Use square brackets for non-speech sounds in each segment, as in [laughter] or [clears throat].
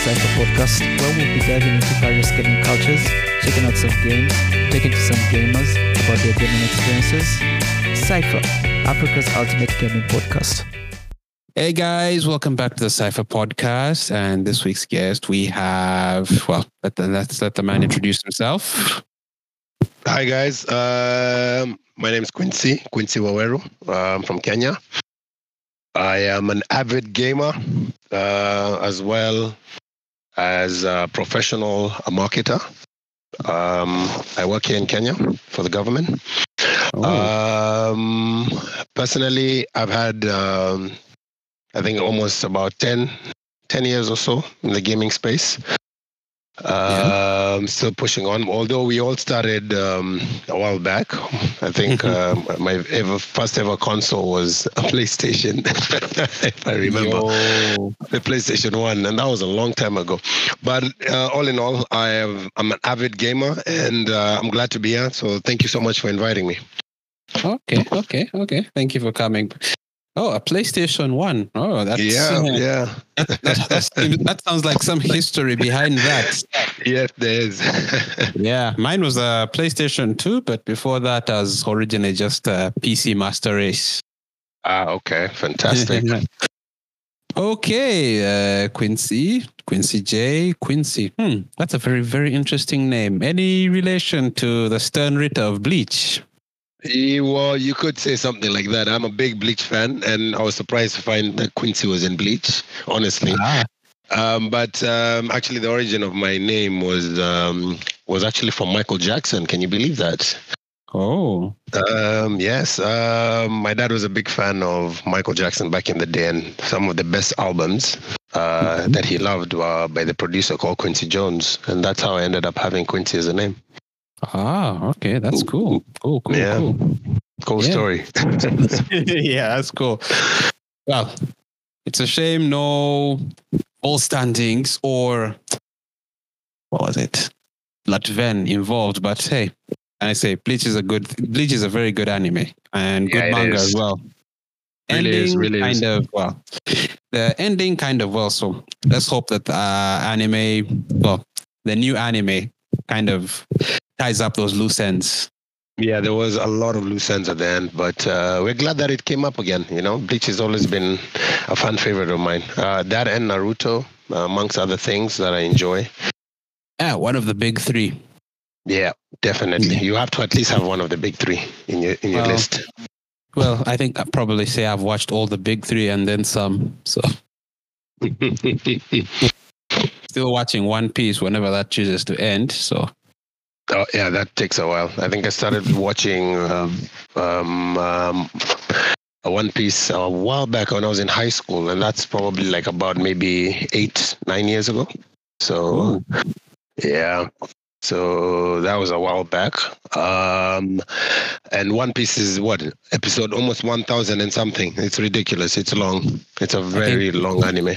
Cypher podcast, where we'll be diving into various gaming cultures, checking out some games, talking to some gamers about their gaming experiences. Cypher, Africa's ultimate gaming podcast. Hey guys, welcome back to the Cypher podcast. And this week's guest, we have, well, let the, let's let the man introduce himself. Hi guys, um, my name is Quincy, Quincy Waweru. Uh, I'm from Kenya. I am an avid gamer uh, as well as a professional marketer. Um, I work here in Kenya for the government. Oh. Um, personally, I've had, um, I think, almost about 10, 10 years or so in the gaming space. Um, still pushing on. Although we all started um, a while back. I think um, [laughs] my ever first ever console was a [laughs] PlayStation, if I remember, Yo. the PlayStation One, and that was a long time ago. But uh, all in all, I have, I'm an avid gamer, and uh, I'm glad to be here. So thank you so much for inviting me. Okay, okay, okay. Thank you for coming. Oh, a PlayStation 1. Oh, that's yeah, uh, yeah, that, that, that sounds like some history behind that. yes, there is. [laughs] Yeah, mine was a PlayStation 2, but before that, I was originally just a PC Master Race. ah, okay, fantastic. [laughs] okay, uh, Quincy, Quincy J, Quincy. Hmm, that's a very, very interesting name. Any relation to the Stern Ritter of Bleach? Well, you could say something like that. I'm a big Bleach fan, and I was surprised to find that Quincy was in Bleach. Honestly, Ah, um, but um, actually, the origin of my name was um, was actually from Michael Jackson. Can you believe that? oh, Um, yes, um, my dad was a big fan of Michael Jackson back in the day, and some of the best albums uh, Mhm. that he loved were by the producer called Quincy Jones, and that's how I ended up having Quincy as a name. Ah, okay, that's cool. Cool, cool, Yeah. cool. Cool Yeah. story. [laughs] [laughs] yeah, that's cool. Well, it's a shame no all standings or what was it? Latven involved, but hey, I say Bleach is a good Bleach is a very good anime and good Yeah, it manga is. as well. Really is, really kind is. of well. The ending kind of well, so let's hope that uh anime well the new anime kind of ties up those loose ends. Yeah, there was a lot of loose ends at the end, but uh, we're glad that it came up again. You know, Bleach has always been a fan favorite of mine. Uh, that and Naruto, uh, amongst other things that I enjoy. Yeah, one of the big three. Yeah, definitely. You have to at least have one of the big three in your in your Well, list. Well, I think I'd probably say I've watched all the big three and then some. So [laughs] still watching One Piece whenever that chooses to end. So oh, yeah, that takes a while. I think I started watching um, um, um, a One Piece a while back when I was in high school, and that's probably like about maybe eight, nine years ago. So. Yeah. So that was a while back. Um, and One Piece is what episode almost one thousand and something. It's ridiculous. It's long. It's a very long anime.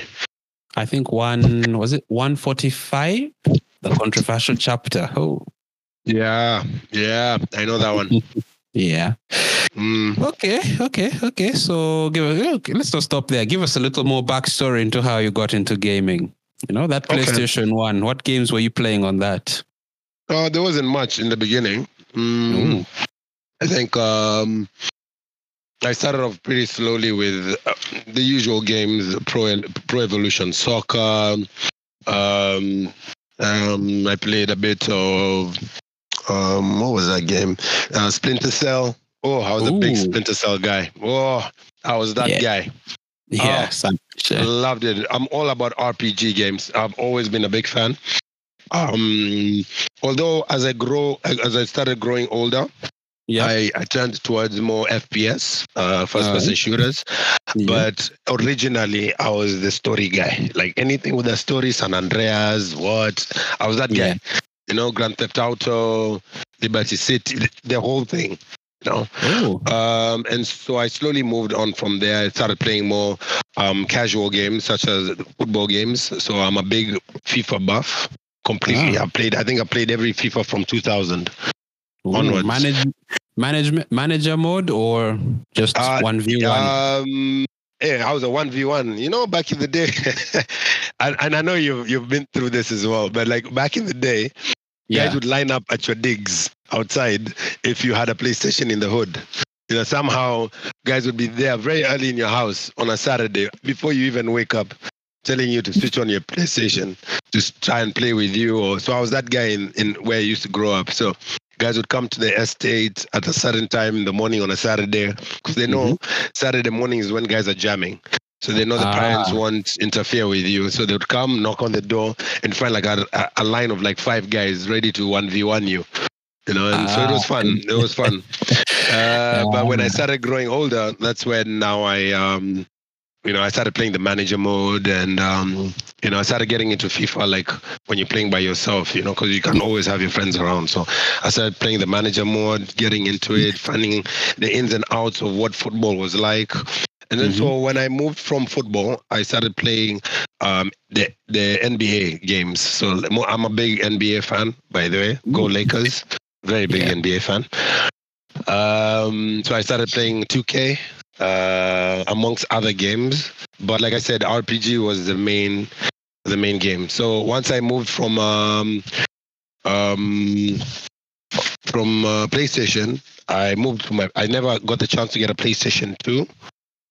I think one was it 145? The controversial chapter. Oh Yeah, yeah, I know that one. [laughs] yeah. Mm. Okay, okay, okay. So give us okay, let's not stop there. Give us a little more backstory into how you got into gaming. You know, that Okay. PlayStation One. What games were you playing on that? Uh, there wasn't much in the beginning. Mm, Ooh. I think um, I started off pretty slowly with uh, the usual games: Pro Pro Evolution Soccer. Um, um, I played a bit of um, what was that game? Uh, Splinter Cell. Oh, I was a big Splinter Cell guy. Oh, I was that Yeah. guy. Yes, I'm sure. loved it. I'm all about RPG games. I've always been a big fan. Um, although as I grow, as I started growing older, Yeah. I, I turned towards more FPS, uh, first-person shooters. Yeah. But originally, I was the story guy. Like anything with a story, San Andreas, what? I was that guy. Yeah. You know, Grand Theft Auto, Liberty City, the- whole thing. You know, Oh. um, and so I slowly moved on from there. I started playing more um, casual games, such as football games. So I'm a big FIFA buff. Completely, Ah. I played. I think I played every FIFA from 2000. Ooh, Onwards. Manage, management manager mode or just Uh, one v one? Um, hey, I was a one v one. You know, back in the day, [laughs] and, and I know you've you've been through this as well. But like back in the day, Yeah. guys would line up at your digs outside if you had a PlayStation in the hood. You know, somehow guys would be there very early in your house on a Saturday before you even wake up, telling you to switch on your PlayStation to try and play with you. Or so I was that guy in, in where I used to grow up. So guys would come to the estate at a certain time in the morning on a Saturday because they know mm-hmm. Saturday morning is when guys are jamming. So they know the parents Ah. won't interfere with you. So they would come, knock on the door, and find like a, a, line of like five guys ready to one v one you. You know, and so it was Ah. fun. It was fun. [laughs] Uh, but when I started growing older, that's when now I, um, you know, I started playing the manager mode, and um, you know, I started getting into FIFA like when you're playing by yourself, you know, because you can't always have your friends around. So I started playing the manager mode, getting into it, finding the ins and outs of what football was like. And then so when I moved from football, I started playing um, the the NBA games. So I'm a big NBA fan, by the way. Go Lakers! Very big Yeah. NBA fan. Um, so I started playing 2K uh, amongst other games. But like I said, RPG was the main the main game. So once I moved from um, um, from uh, PlayStation, I moved to my. I never got the chance to get a PlayStation 2.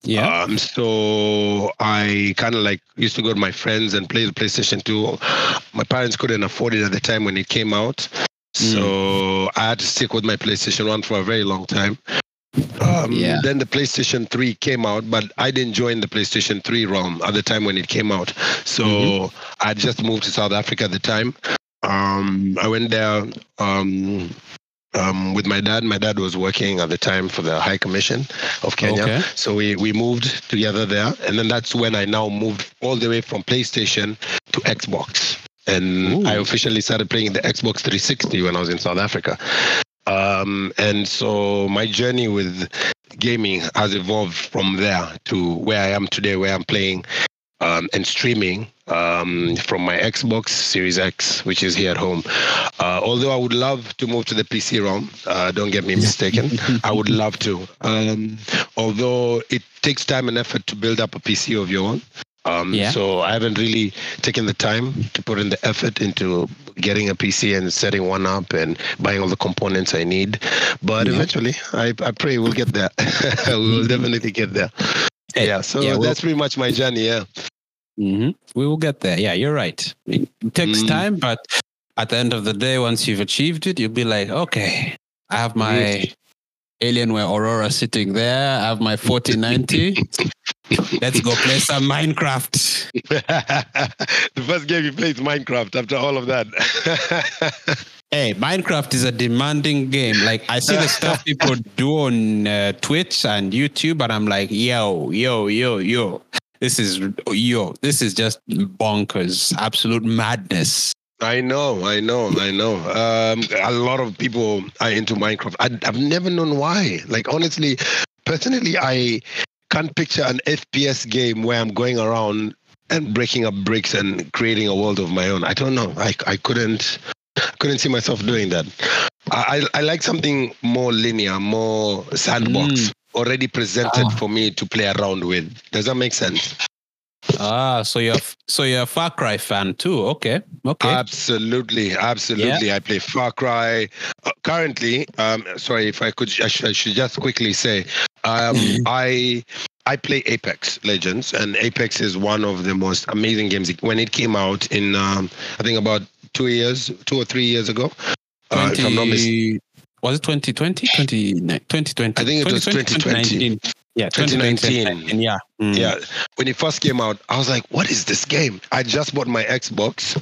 Yeah. Um, so I kind of like used to go to my friends and play the PlayStation 2. My parents couldn't afford it at the time when it came out. So I had to stick with my PlayStation 1 for a very long time. Um, Yeah. Then the PlayStation 3 came out, but I didn't join the PlayStation 3 realm at the time when it came out. So Mhm. I just moved to South Africa at the time. Um, I went there um, um, with my dad. My dad was working at the time for the High Commission of Kenya. Okay. So we, we moved together there. And then that's when I now moved all the way from PlayStation to Xbox. And Ooh. I officially started playing the Xbox 360 when I was in South Africa. Um, and so my journey with gaming has evolved from there to where I am today, where I'm playing um, and streaming um, from my Xbox Series X, which is here at home. Uh, although I would love to move to the PC realm, uh, don't get me mistaken. [laughs] I would love to. Um, although it takes time and effort to build up a PC of your own. Um, Yeah. So I haven't really taken the time to put in the effort into getting a PC and setting one up and buying all the components I need. But Yeah. eventually, I, I pray we'll get there. [laughs] we will definitely get there. Yeah. So yeah, we'll- that's pretty much my journey. Yeah. Hmm We will get there. Yeah, you're right. It takes Mm. time, but at the end of the day, once you've achieved it, you'll be like, okay, I have my Alienware Aurora sitting there. I have my 4090. Let's go play some Minecraft. [laughs] the first game you play is Minecraft after all of that. [laughs] Hey, Minecraft is a demanding game. Like I see the stuff people do on uh, Twitch and YouTube, and I'm like, yo, yo, yo, yo. This is yo. This is just bonkers. Absolute madness. I know, I know, I know. Um, a lot of people are into Minecraft. I, I've never known why. Like, honestly, personally, I can't picture an FPS game where I'm going around and breaking up bricks and creating a world of my own. I don't know. I, I couldn't couldn't see myself doing that. I, I I like something more linear, more sandbox, already presented Ah. for me to play around with. Does that make sense? Ah, so you're so you're a Far Cry fan too. Okay, okay. Absolutely, absolutely. I play Far Cry. Uh, currently, um, sorry if I could, I should, I should just quickly say, um, [laughs] I I play Apex Legends, and Apex is one of the most amazing games. When it came out in, um, I think about two years, two or three years ago. Uh, if I'm not mistaken. 20, was it 2020? 20, 2020. I think it was 2020. 2019. Yeah, 2019. 2019. Yeah. Mm. Yeah, when it first came out, I was like, "What is this game?" I just bought my Xbox,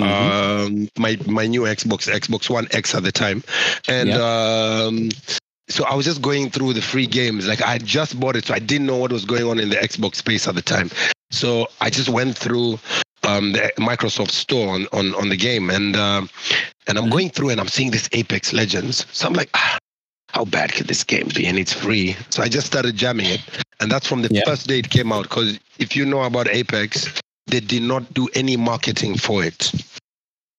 Mhm. um, my my new Xbox, Xbox One X at the time, and um, so I was just going through the free games. Like I just bought it, so I didn't know what was going on in the Xbox space at the time. So I just went through um, the Microsoft Store on on, on the game, and um, and I'm going through and I'm seeing this Apex Legends. So I'm like, ah, how bad could this game be? And it's free. So I just started jamming it, and that's from the Yeah. first day it came out. Because if you know about Apex, they did not do any marketing for it.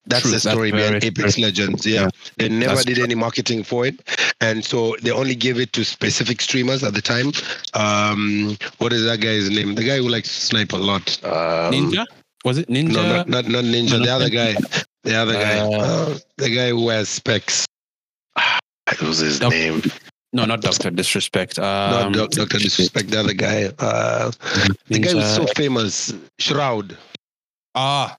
That's True, the that's story behind Apex true. Legends. Yeah. They never That's did any marketing for it. And so they only gave it to specific streamers at the time. Um, what is that guy's name? The guy who likes to snipe a lot. Um, Ninja? Was it Ninja? No, not, not, not Ninja. No, the not other guy. The other guy. Uh, Uh, the guy who wears specs. What was his Doc- name? no, not Doctor Disrespect. Not Um, Doc- Dr. Disrespect. The other guy. Uh, the guy who's so famous. Shroud. ah,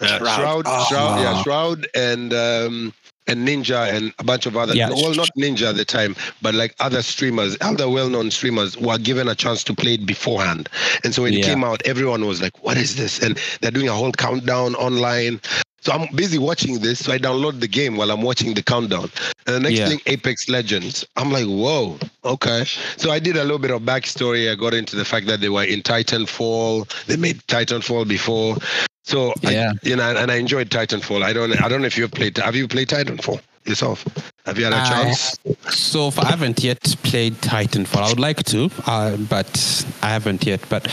Yeah, Shroud. Shroud, Ah. Shroud, yeah, Shroud, and um, and Ninja, and a bunch of other. Yeah. Well, not Ninja at the time, but like other streamers, other well-known streamers were given a chance to play it beforehand. And so when it came out, everyone was like, "What is this?" And they're doing a whole countdown online. So I'm busy watching this, so I download the game while I'm watching the countdown. And the next Yeah. thing, Apex Legends. I'm like, whoa, okay. So I did a little bit of backstory. I got into the fact that they were in Titanfall. They made Titanfall before. So I- Yeah. you know, and I enjoyed Titanfall. I don't, I don't know if you've played. Have you played Titanfall yourself? Have you had a I- chance? So far, I haven't yet played Titanfall. I would like to, uh, but I haven't yet. But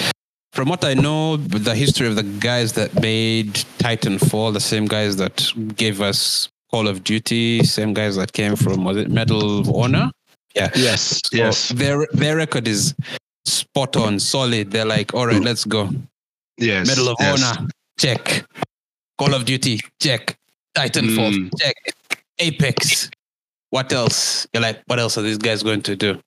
from what I know, the history of the guys that made Titanfall, the same guys that gave us Call of Duty, same guys that came from was it Medal of Honor? Yeah. Yes, So yes, Their their record is spot on, solid. They're like, all right, let's go. yes. Medal of yes. Honor, check. Call of Duty, check. Titanfall, Mm. check. Apex. What else? You're like, what else are these guys going to do?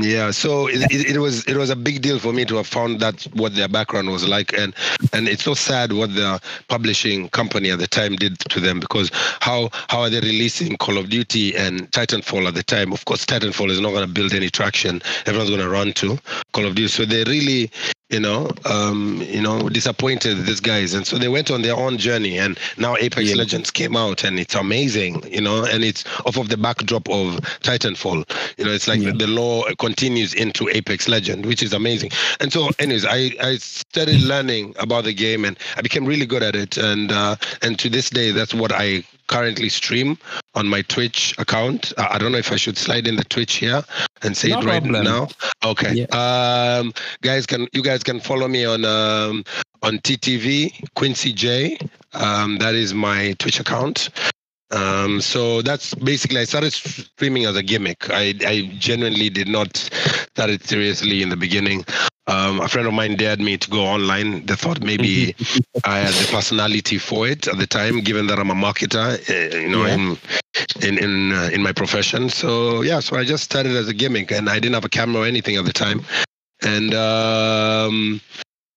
Yeah, so it, it, it was it was a big deal for me to have found that what their background was like, and and it's so sad what the publishing company at the time did to them because how how are they releasing Call of Duty and Titanfall at the time? Of course, Titanfall is not going to build any traction. Everyone's going to run to Call of Duty, so they really you know, um, you know, disappointed these guys, and so they went on their own journey. And now Apex Yeah. Legends came out, and it's amazing, you know, and it's off of the backdrop of Titanfall. You know, it's like Yeah. the, the lore continues into Apex Legend, which is amazing. And so, anyways, I I started learning about the game, and I became really good at it. And uh, and to this day, that's what I currently stream on my Twitch account. I I don't know if I should slide in the Twitch here and say No it right problem. now. Okay. Um, guys, can you guys can follow me on um, on TTV Quincy J. Um, that is my Twitch account. Um, so that's basically I started streaming as a gimmick. I I genuinely did not start it seriously in the beginning. Um, a friend of mine dared me to go online. They thought maybe [laughs] I had the personality for it at the time, given that I'm a marketer, uh, you know, Yeah. in in in, uh, in my profession. So yeah, so I just started as a gimmick, and I didn't have a camera or anything at the time, and um,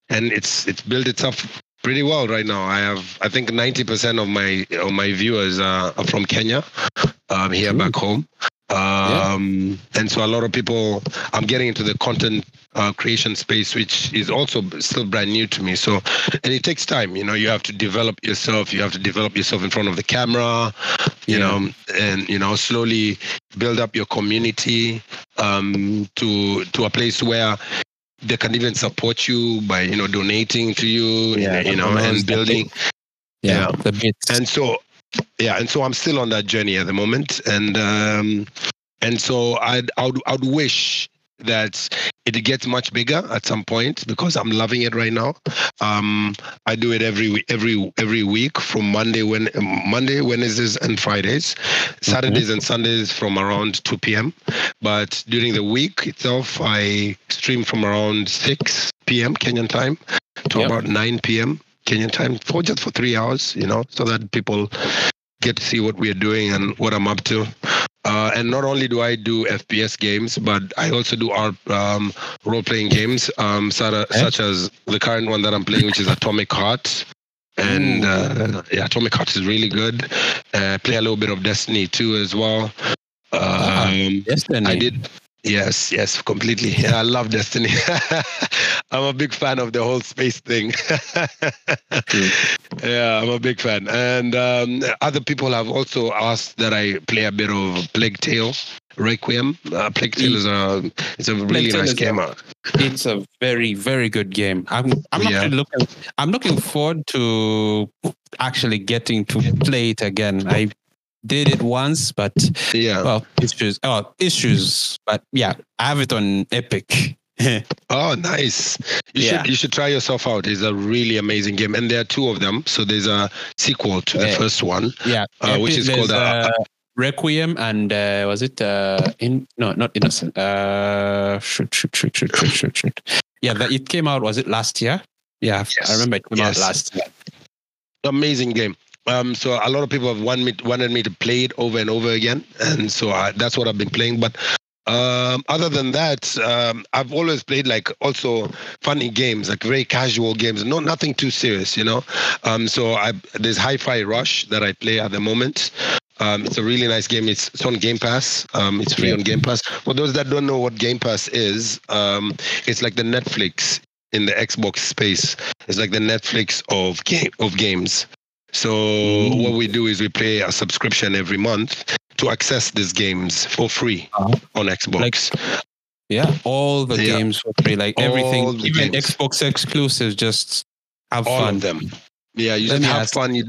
and it's it's built itself pretty well right now. I have I think 90% of my of my viewers are, are from Kenya, um, here Cool. back home. Um, and so a lot of people, I'm getting into the content uh, creation space, which is also still brand new to me. So, and it takes time. You know, you have to develop yourself. You have to develop yourself in front of the camera. You Yeah. know, and you know, slowly build up your community um, to to a place where they can even support you by you know donating to you. Yeah, you know, and building. Yeah, Yeah. the bits. And so, yeah, and so I'm still on that journey at the moment, and um, and so I'd I'd, I'd wish that it gets much bigger at some point because I'm loving it right now. Um, I do it every every every week from Monday when Monday, Wednesdays, and Fridays, Saturdays and Sundays from around 2 p.m. But during the week itself, I stream from around 6 p.m. Kenyan time to Yep. about 9 p.m. Kenyan time for just for three hours, you know, so that people get to see what we're doing and what I'm up to. Uh, and not only do I do FPS games, but I also do our um, role-playing games, um, such, Okay. such as the current one that I'm playing, which is Atomic Heart. And uh, yeah, Atomic Heart is really good. Uh, play a little bit of Destiny too as well. Ah, Um, Destiny. I did. Yes, yes, completely. Yeah, [laughs] I love Destiny. [laughs] I'm a big fan of the whole space thing. [laughs] yeah, I'm a big fan. And um, other people have also asked that I play a bit of Plague Tale Requiem. Uh, Plague Tale is a it's a really nice is a- game. It's a very, very good game. I'm I'm Yeah. actually looking I'm looking forward to actually getting to play it again. I did it once, but yeah. well, issues. Oh, issues. But yeah, I have it on Epic. [laughs] Oh, nice! You Yeah. should you should try yourself out. It's a really amazing game, and there are two of them. So there's a sequel to the Yeah. first one. yeah, Uh, which is called, there's, uh, uh, Requiem and uh, was it uh, in no not innocent uh shoot shoot shoot shoot shoot shoot shoot yeah that it came out was it last year yeah Yes. I remember it came out last year Amazing game. Um, so a lot of people have wanted me, wanted me to play it over and over again, and so I, that's what I've been playing. But um, other than that, um, I've always played like also funny games, like very casual games, no nothing too serious, you know. Um, so I there's Hi-Fi Rush that I play at the moment. Um, it's a really nice game. It's, it's on Game Pass. Um, it's free on Game Pass. For those that don't know what Game Pass is, um, it's like the Netflix in the Xbox space. It's like the Netflix of game of games. So Mm. what we do is we pay a subscription every month to access these games for free Uh-huh. on Xbox. yeah all the Yeah. games for free like All everything even games. Xbox exclusives just have All fun of them. Yeah, you Let just have ask- fun. You,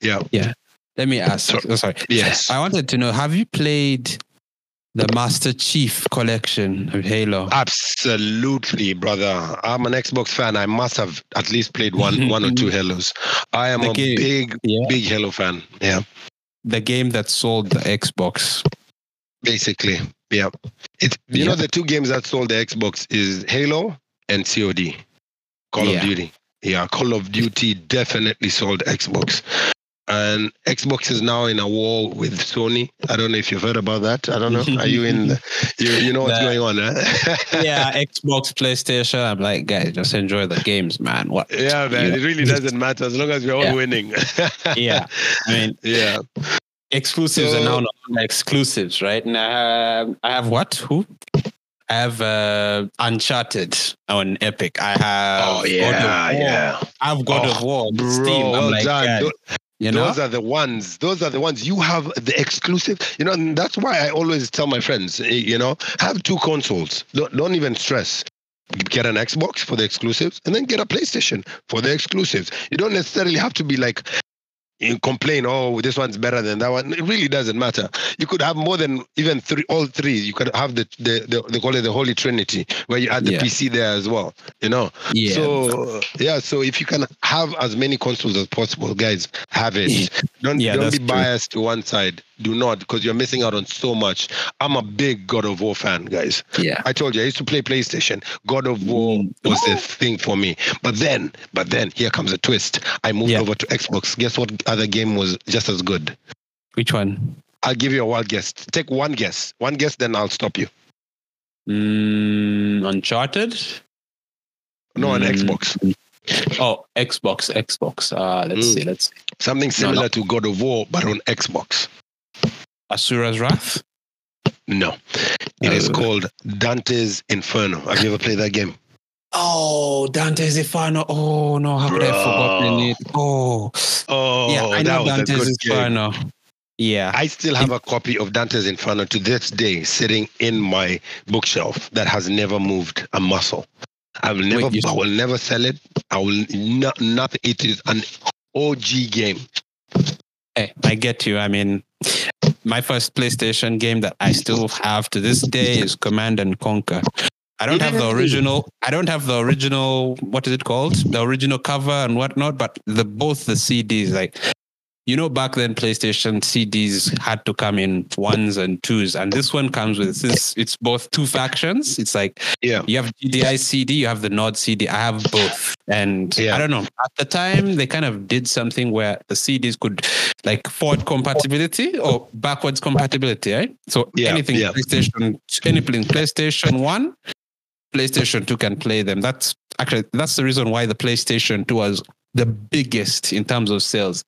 yeah. let me ask So- oh, sorry Yes. I wanted to know have you played the Master Chief collection of Halo Absolutely, brother. I'm an Xbox fan. I must have at least played one [laughs] one or two Halos. I am The a game- big, yeah big Halo fan. Yeah. the game that sold the Xbox Basically. Yeah. It you Yeah. know the two games that sold the Xbox is Halo and COD. Call Yeah. of Duty. Yeah, Call of Duty definitely sold Xbox. And Xbox is now in a war with Sony. I don't know if you've heard about that. I don't know. Are you in? The, [laughs] you you know what's The- going on? Huh? [laughs] yeah, Xbox, PlayStation. I'm like, guys, just enjoy the games, man. What? yeah, man. Yeah. It really doesn't matter as long as we're all Yeah. winning. [laughs] Yeah, I mean, yeah. exclusives So- are now not exclusives, right? And I have, I have what? Who? I have uh, Uncharted on Epic. I have Oh God of yeah, War. yeah. I have God Oh, of War Bro, Steam. I'm well like, done. You know, Those are the ones. Those are the ones you have the exclusive. You know, and that's why I always tell my friends, eh, you know, have two consoles. Don't, don't even stress. Get an Xbox for the exclusives, and then get a PlayStation for the exclusives. You don't necessarily have to be like you complain, oh, this one's better than that one. It really doesn't matter. You could have more than even three, all three. You could have the the, the they call it the Holy Trinity, where you add the Yeah. PC there as well. You know. yeah. So yeah, so if you can have as many consoles as possible, guys, have it. Don't Yeah, don't be true. biased to one side. Do not, because you're missing out on so much. I'm a big God of War fan, guys. yeah. I told you I used to play PlayStation. God of War Mm. was the thing for me. But then, but then here comes a twist. I moved Yeah. over to Xbox. Guess what other game was just as good? Which one? I'll give you a wild guess. Take one guess. One guess, then I'll stop you. Mm, Uncharted. No, an Mm. Xbox. Oh, Xbox, Xbox. Uh, let's Mm. see. Let's see. Something similar no. to God of War, but on Xbox. Asura's Wrath. No. It is Uh, called Dante's Inferno. Have you ever played that game? Oh, Dante's Inferno. Oh no, how could I forgotten it? Oh, Oh, yeah, I know was a Dante's game. Inferno. Yeah, I still have a copy of Dante's Inferno to this day sitting in my bookshelf that has never moved a muscle. I will never, you- I will never sell it. I will not, not. It is an OG game. Hey, I get you. I mean, my first PlayStation game that I still have to this day is Command and Conquer. I don't have the original. I don't have the original. What is it called? The original cover and whatnot. But the both the CDs, like you know, back then PlayStation CDs had to come in ones and twos, and this one comes with this. It's both two factions. It's like Yeah. you have GDI CD, you have the Nod CD. I have both, and Yeah. I don't know. At the time, they kind of did something where the CDs could like forward compatibility or backwards compatibility, right? So Yeah, anything yeah. PlayStation, anything PlayStation One, PlayStation Two can play them. That's actually that's the reason why the PlayStation Two was the biggest in terms of sales.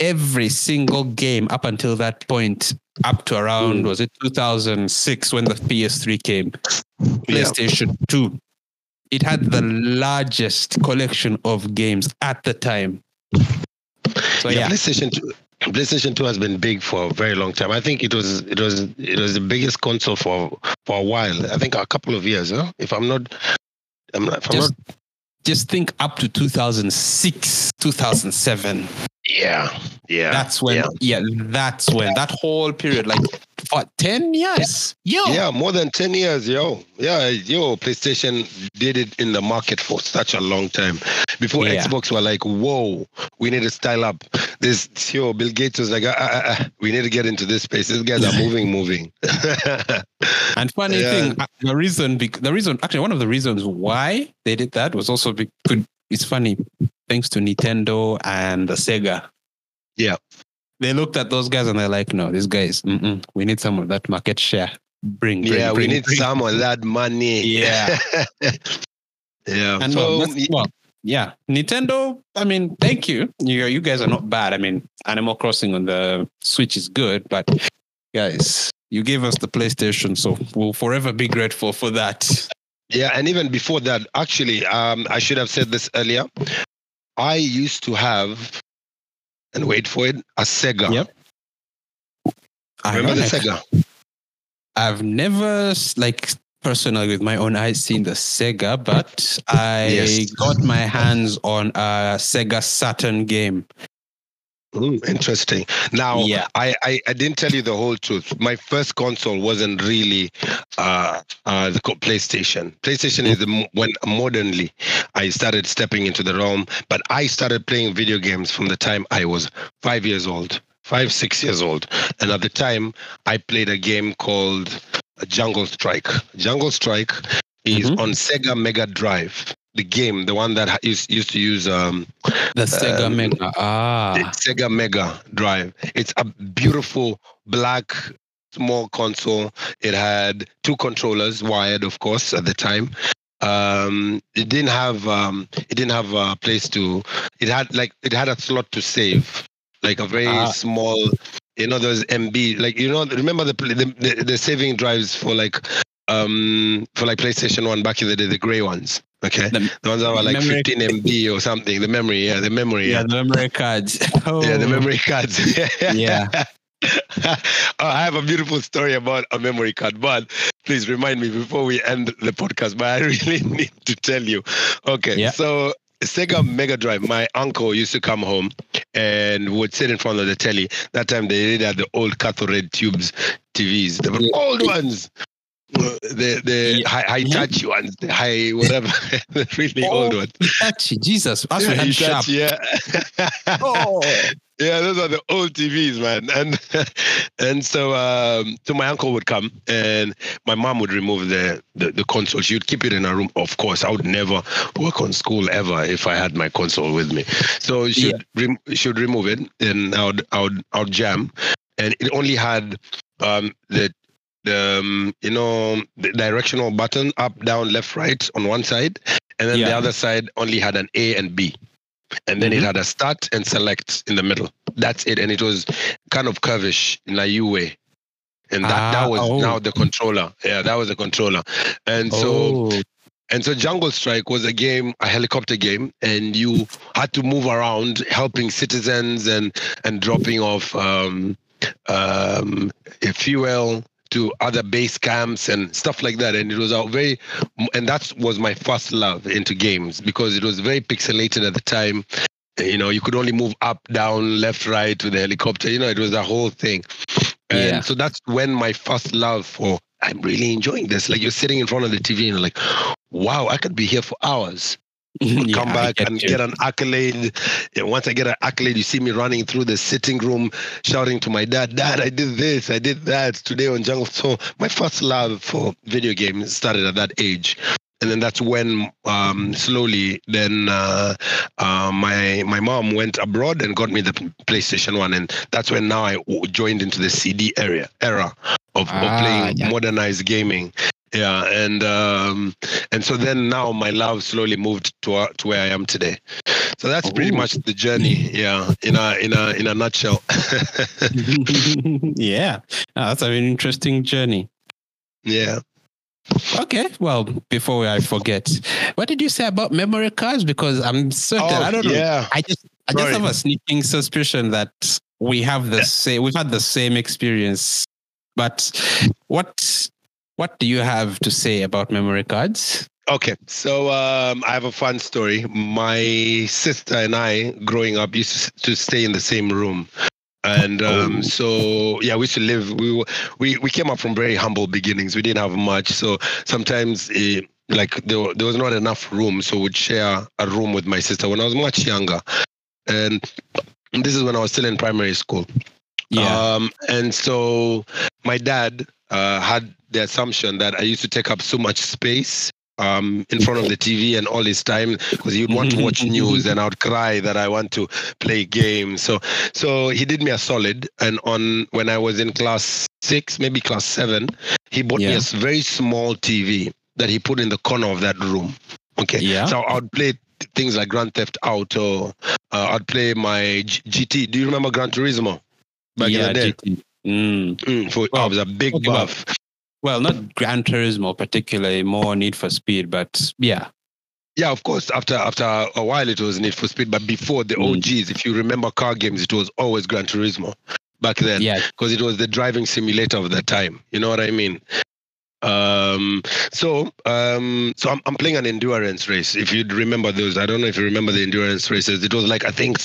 Every single game up until that point, up to around Mm. was it 2006 when the PS3 came, Yeah. PlayStation 2. It had the largest collection of games at the time. So yeah, yeah, PlayStation Two. PlayStation Two has been big for a very long time. I think it was it was it was the biggest console for for a while. I think a couple of years. Huh? If I'm not, I'm not. If I'm just, not just think up to 2006, 2007. Yeah, yeah. That's when, Yeah. yeah. that's when that whole period, like what, 10 years? Yo. Yeah, more than 10 years, yo. Yeah, yo, PlayStation did it in the market for such a long time. Before Yeah. Xbox were like, whoa, we need to style up. This, yo, Bill Gates was like, ah, ah, ah, we need to get into this space. These guys are [laughs] moving, moving. [laughs] And funny Yeah. thing, uh, the reason, the reason, actually, one of the reasons why they did that was also be- could. It's funny, thanks to Nintendo and the Sega. Yeah. They looked at those guys and they're like, no, these guys, we need some of that market share. Bring, bring yeah, we need bring. some of that money. Yeah. [laughs] yeah. And so, well, yeah, Nintendo. I mean, thank you. You you guys are not bad. I mean, Animal Crossing on the Switch is good, but guys, you gave us the PlayStation, so we'll forever be grateful for that. Yeah, and even before that, actually, um, I should have said this earlier. I used to have, and wait for it, a Sega. Yep. Remember the Sega? I've never like personally with my own eyes seen the Sega, but I Yes. got my hands on a Sega Saturn game. Mm, interesting. Now, Yeah. I, I, I didn't tell you the whole truth. My first console wasn't really uh, uh, the PlayStation. PlayStation is the, when modernly I started stepping into the realm, but I started playing video games from the time I was five years old, five, six years old. And at the time, I played a game called Jungle Strike. Jungle Strike is Mhm. on Sega Mega Drive. The game, the one that used, used to use um, The Sega Um, Mega. Ah. the Sega Mega Drive. It's a beautiful black small console. It had two controllers wired, of course, at the time. Um, it didn't have um, it didn't have a place to. It had like it had a slot to save, like a very Ah. small. You know those MB, like you know. Remember the the, the, the saving drives for like um for like PlayStation One back in the day, the gray ones. Okay, The- the ones that were like memory- 15 MB or something. The memory, yeah, the memory, yeah, the memory cards. [laughs] Oh. yeah, the memory cards. [laughs] Yeah. oh, I have a beautiful story about a memory card, but please remind me before we end the podcast. But I [laughs] really need to tell you. Okay, Yeah. so Sega Mega Drive. My uncle used to come home and would sit in front of the telly. That time they did had the old cathode tubes TVs, the old ones. The the Yeah. high, high Yeah. touch ones, the high whatever, [laughs] the really old Oh, ones. Hitachi, Jesus. Us we had Hitachi, sharp. yeah. [laughs] Oh. Yeah, those are the old TVs, man. And [laughs] and so um, so my uncle would come and my mom would remove the, the the console. She would keep it in her room. Of course, I would never work on school ever if I had my console with me. So she would she would remove it and I would I would I would jam, and it only had um, the um, you know the directional button up, down, left, right on one side, and then the other side only had an A and B and then it Mhm. had a start and select in the middle. That's it, and it was kind of curvish in a U way. And that, Ah, that was oh. now the controller. Yeah, that was the controller. And so oh. and so Jungle Strike was a game, a helicopter game, and you had to move around helping citizens and and dropping off um, um, fuel to other base camps and stuff like that. And it was a very, and that was my first love into games because it was very pixelated at the time. You know, you could only move up, down, left, right with the helicopter. You know, it was a whole thing. And Yeah. so that's when my first love for I'm really enjoying this. Like you're sitting in front of the TV and you're like, wow, I could be here for hours. [laughs] Yeah, Come back get and you. get an accolade. And once I get an accolade, you see me running through the sitting room, shouting to my dad, Dad, I did this, I did that today on Jungle. So my first love for video games started at that age. And then that's when um, slowly, then uh, uh, my my mom went abroad and got me the PlayStation One, and that's when now I joined into the CD area era of, Ah, of playing yeah. modernized gaming. Yeah, and um, and so then now my love slowly moved to uh, to where I am today. So that's pretty much the journey. Yeah, in a in a in a nutshell. [laughs] yeah, Ah, that's an interesting journey. yeah. Okay, well, before I forget, what did you say about memory cards? Because I'm certain Oh, I don't know. yeah. I just I just Sorry. have a sneaking suspicion that we have the same we've had the same experience. But what what do you have to say about memory cards? Okay, so um, I have a fun story. My sister and I, growing up, used to stay in the same room. And um, Oh. so yeah, we used to live. We were, we we came up from very humble beginnings. We didn't have much, so sometimes eh, like there, there was not enough room, so we'd share a room with my sister when I was much younger, and this is when I was still in primary school. Yeah. Um, and so my dad uh, had the assumption that I used to take up so much space um, in front of the [laughs] TV and all his time because he would want to [laughs] watch news and I would cry that I want to play games. So so he did me a solid. And on when I was in class six, maybe class seven, he bought me a very small TV that he put in the corner of that room. Okay. Yeah. So I would play things like Grand Theft Auto. Uh, I'd play my G- GT. Do you remember Gran Turismo? Back yeah, in the day. GT. Mm. Mm, for, I was a big buff. Well, not Gran Turismo particularly, more Need for Speed, but yeah. Yeah, of course. After after a while, it was Need for Speed, but before the Mm. OGs, if you remember car games, it was always Gran Turismo back then. Yeah. because it was the driving simulator of the time. You know what I mean? Um, so um, so I'm, I'm playing an endurance race. If you remember those, I don't know if you remember the endurance races. It was like I think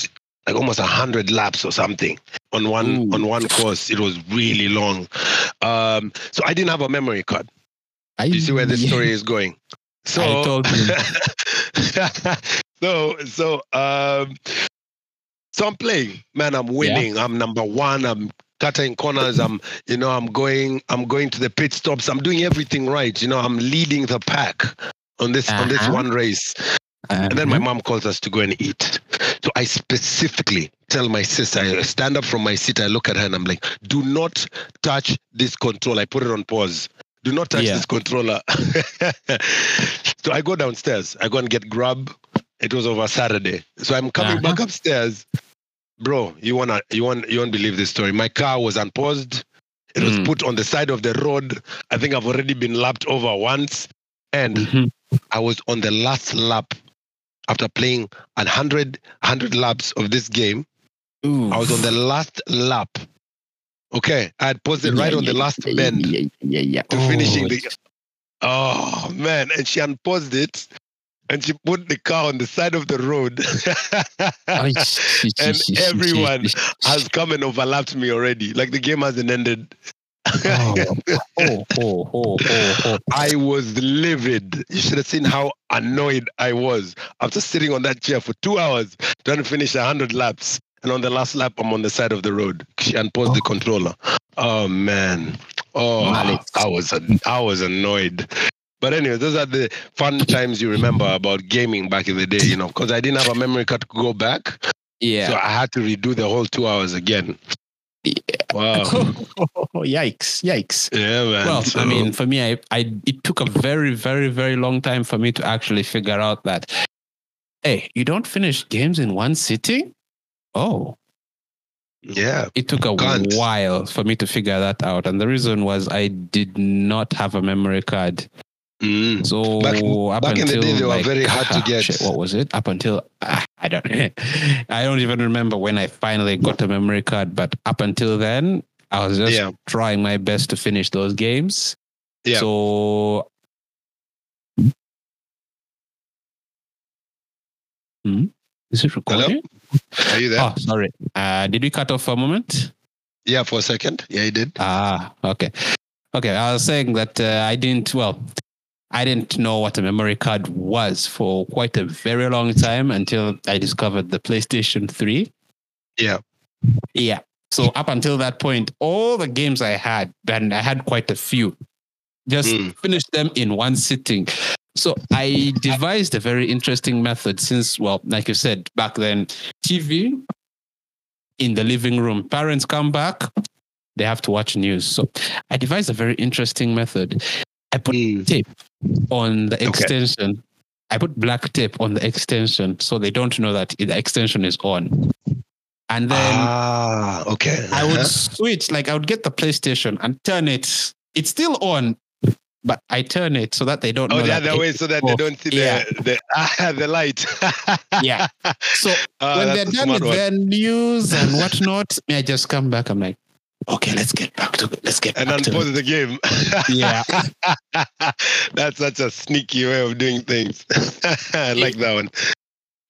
like almost a hundred laps or something on one Ooh. on one course. It was really long. Um, so I didn't have a memory card. I, You see where the story is going. So I told you. [laughs] so so um so I'm playing. Man, I'm winning. I'm number one. I'm cutting corners. I'm you know, I'm going I'm going to the pit stops. I'm doing everything right. You know, I'm leading the pack on this on this Uh-huh. one race. And then my mom calls us to go and eat. So I specifically tell my sister, I stand up from my seat, I look at her and I'm like, do not touch this control. I put it on pause. Do not touch Yeah. this controller. [laughs] so I go downstairs. I go and get grub. It was over Saturday. So I'm coming Uh-huh. back upstairs. Bro, you wanna you want you won't believe this story. My car was unpaused. It was Mm. put on the side of the road. I think I've already been lapped over once. And Mhm. I was on the last lap after playing 100, 100 laps of this game. Ooh. I was on the last lap. Okay. I had posted right Yeah, on the last yeah, bend Yeah, yeah, yeah. to Oh, finishing the. Oh, man. And she unpaused it and she put the car on the side of the road. [laughs] oh, and everyone has come and overlapped me already. Like the game hasn't ended. Oh, oh, oh, oh, oh, oh. I was livid. You should have seen how annoyed I was after sitting on that chair for two hours trying to finish 100 laps. And on the last lap, I'm on the side of the road. She unpaused the oh. controller. Oh, man. Oh. I was, I was annoyed. But anyway, those are the fun times you remember about gaming back in the day, you know, because I didn't have a memory card to go back. Yeah. So I had to redo the whole two hours again. Wow. [laughs] yikes! Yikes! Yeah, man. Well, So- I mean, for me, I, I it took a very, very, very long time for me to actually figure out that, hey, you don't finish games in one sitting. Oh, yeah. it took a Can't. while for me to figure that out, and the reason was I did not have a memory card. Mm. So Back- up back in the day, they were like, very hard to [laughs] get. shit, what was it? Up until ah, I don't, [laughs] I don't even remember when I finally got a memory card. But up until then, I was just Yeah. trying my best to finish those games. Yeah. So. Hmm? Is it recording? Are you there? Oh, sorry. Uh, did we cut off for a moment? Yeah, for a second. Yeah, you did. Ah, okay. Okay, I was saying that uh, I didn't, well, I didn't know what a memory card was for quite a very long time until I discovered the PlayStation 3. Yeah. Yeah. So up until that point, all the games I had, and I had quite a few, just Mm. finished them in one sitting. So I devised a very interesting method since, well, like you said, back then, TV in the living room, parents come back, they have to watch news. So I devised a very interesting method. I put Mm. tape on the Okay. extension. I put black tape on the extension so they don't know that the extension is on. And then ah, okay. I would Uh-huh. switch, like I would get the PlayStation and turn it. It's still on, but I turn it so that they don't Oh, know the that other way so that they oh, don't see yeah. the the [laughs] ah, the light. Yeah. So [laughs] Ah, when they're done with one. their news and whatnot, may I just come back. I'm like, okay, let's get back to it. Let's get and back to unpause it. the game. [laughs] Yeah. [laughs] That's such a sneaky way of doing things. [laughs] I like that one.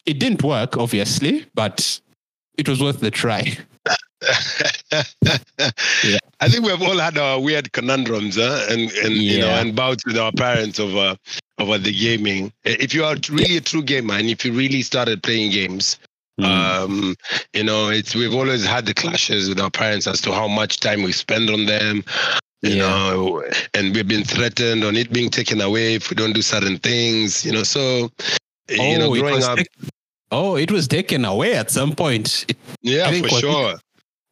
It didn't work, obviously, but it was worth the try. yeah. I think we've all had our weird conundrums, huh? and and yeah. you know, and bouts with our parents over over the gaming. If you are really a true gamer, and if you really started playing games, mm. um, you know, it's we've always had the clashes with our parents as to how much time we spend on them. You yeah. know, and we've been threatened on it being taken away if we don't do certain things. You know, so oh, you know, growing up. Oh, it was taken away at some point. Yeah, for sure.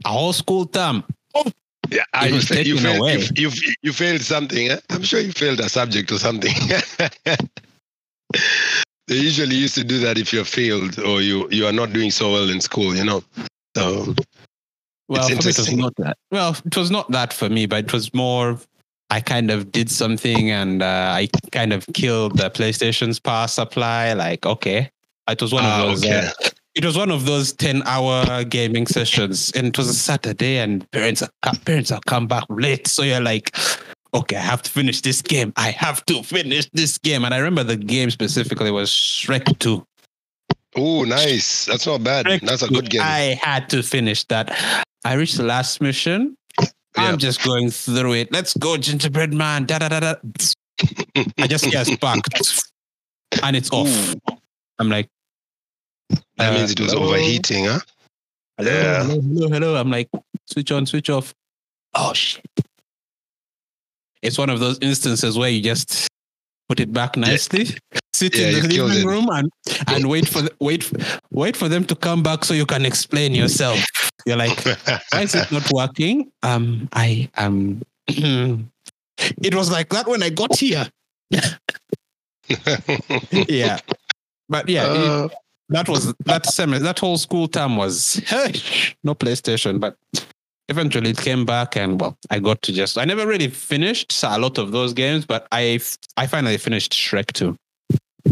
A whole school term. Oh, yeah, it you, was taken you failed, away. You, you, you failed something. Eh? I'm sure you failed a subject or something. [laughs] they usually used to do that if you're failed or you you are not doing so well in school. You know, so. Well, it was not that. Well, it was not that for me, but it was more I kind of did something and uh, I kind of killed the PlayStation's power supply. Like, okay, it was one of ah, those. Okay. Uh, it was one of those ten-hour gaming sessions, and it was a Saturday, and parents parents have come back late, so you're like, okay, I have to finish this game. I have to finish this game, and I remember the game specifically was Shrek Two. Oh, nice! That's not bad. Shrek That's a good game. I had to finish that. I reached the last mission. I'm just going through it. Let's go, gingerbread man. Da da da da. I just get [laughs] sparked, and it's off. Ooh. I'm like, that uh, means it was hello? overheating, huh? Hello, yeah. hello, hello, hello. I'm like, switch on, switch off. Oh shit! It's one of those instances where you just put it back nicely, [laughs] yeah. sit yeah, in the living room, and and wait for the, wait wait for them to come back so you can explain yourself. You're like, why is it not working? Um, I um, [clears throat] it was like that when I got here. [laughs] yeah, but yeah, uh, it, that was that semi that whole school term was [laughs] hey, no PlayStation, but eventually it came back and well, I got to just I never really finished a lot of those games, but I I finally finished Shrek 2.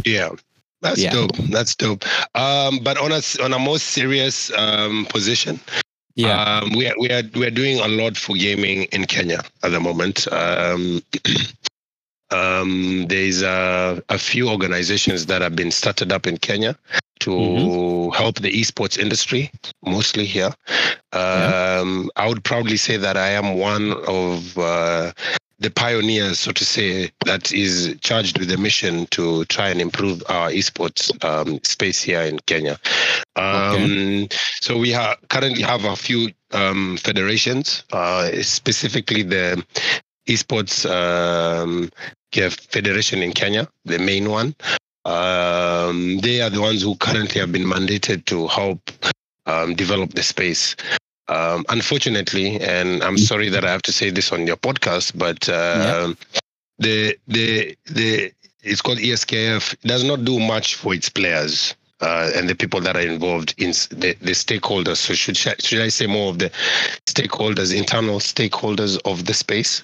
Yeah. That's yeah. dope. That's dope. Um, but on a on a more serious um, position, yeah, um, we are we are we are doing a lot for gaming in Kenya at the moment. Um, [clears throat] um, there's a, a few organizations that have been started up in Kenya to mm-hmm. help the esports industry, mostly here. Um, I would proudly say that I am one of uh, the pioneers, so to say, that is charged with the mission to try and improve our esports um, space here in Kenya. Um, okay. So we ha- currently have a few um, federations, uh, specifically the esports um, federation in Kenya, the main one. Um, they are the ones who currently have been mandated to help um, develop the space. Um, unfortunately, and I'm sorry that I have to say this on your podcast, but uh, yeah. the the the it's called ESKF does not do much for its players. Uh, and the people that are involved in the, the stakeholders. So should should I say more of the stakeholders, internal stakeholders of the space?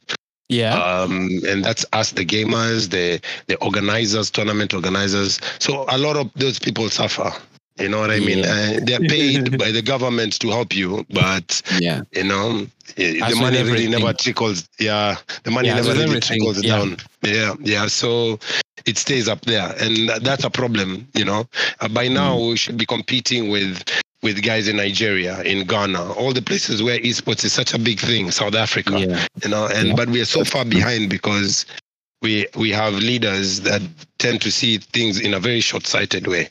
Yeah. Um, and that's us, the gamers, the the organizers, tournament organizers. So a lot of those people suffer. You know what I mean? Uh, they're paid [laughs] by the government to help you, but yeah, you know, eh, the money really never trickles. Yeah, the money yeah, never really trickles yeah. down. Yeah, yeah. So it stays up there, and that's a problem. You know, uh, by now mm. we should be competing with with guys in Nigeria, in Ghana, all the places where esports is such a big thing, South Africa, yeah. you know, and yeah. but we are so far behind because we we have leaders that tend to see things in a very short-sighted way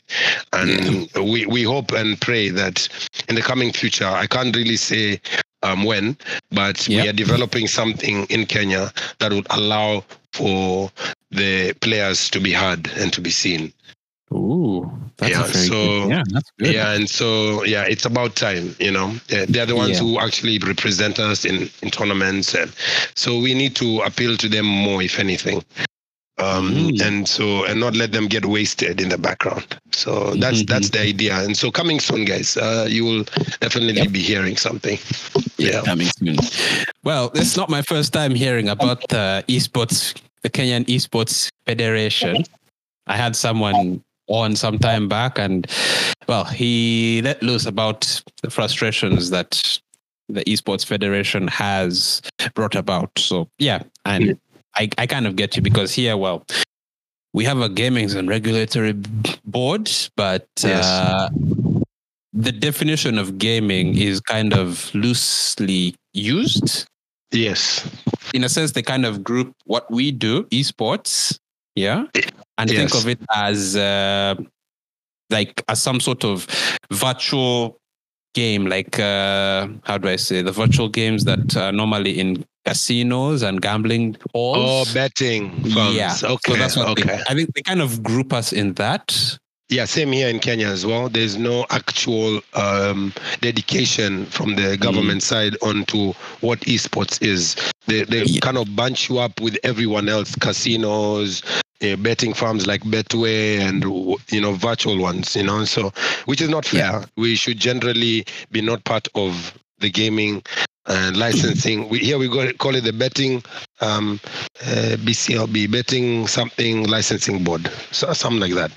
and yeah. we we hope and pray that in the coming future i can't really say um, when but we are developing something in kenya that would allow for the players to be heard and to be seen Ooh, yeah. so yeah, that's good. yeah, and so yeah, it's about time. You know, they're the ones yeah. who actually represent us in in tournaments, and so we need to appeal to them more, if anything. Um, mm. and so and not let them get wasted in the background. So that's mm-hmm. that's the idea. And so coming soon, guys, uh, you will definitely yep. be hearing something. Yeah, coming soon. Well, it's not my first time hearing about the esports, the Kenyan Esports Federation. I had someone on some time back, and well, he let loose about the frustrations that the esports federation has brought about. So yeah, and I, I kind of get you because here, well, we have a gaming and regulatory board, but yes. uh, the definition of gaming is kind of loosely used. Yes. In a sense, they kind of group what we do, esports, yeah, and think of it as uh, like as some sort of virtual game, like uh, how do I say the virtual games that are normally in casinos and gambling Oh, halls. betting firms. yeah, Okay. so that's what okay. they, I think they kind of group us in that. Yeah, same here in Kenya as well. There's no actual um, dedication from the government side onto what esports is. They, they Yeah. kind of bunch you up with everyone else, casinos, uh, betting firms like Betway, and you know virtual ones. You know, so which is not fair. We should generally be not part of the gaming and licensing. We, here we go call it the betting um, uh, BCLB, betting something licensing board, so something like that.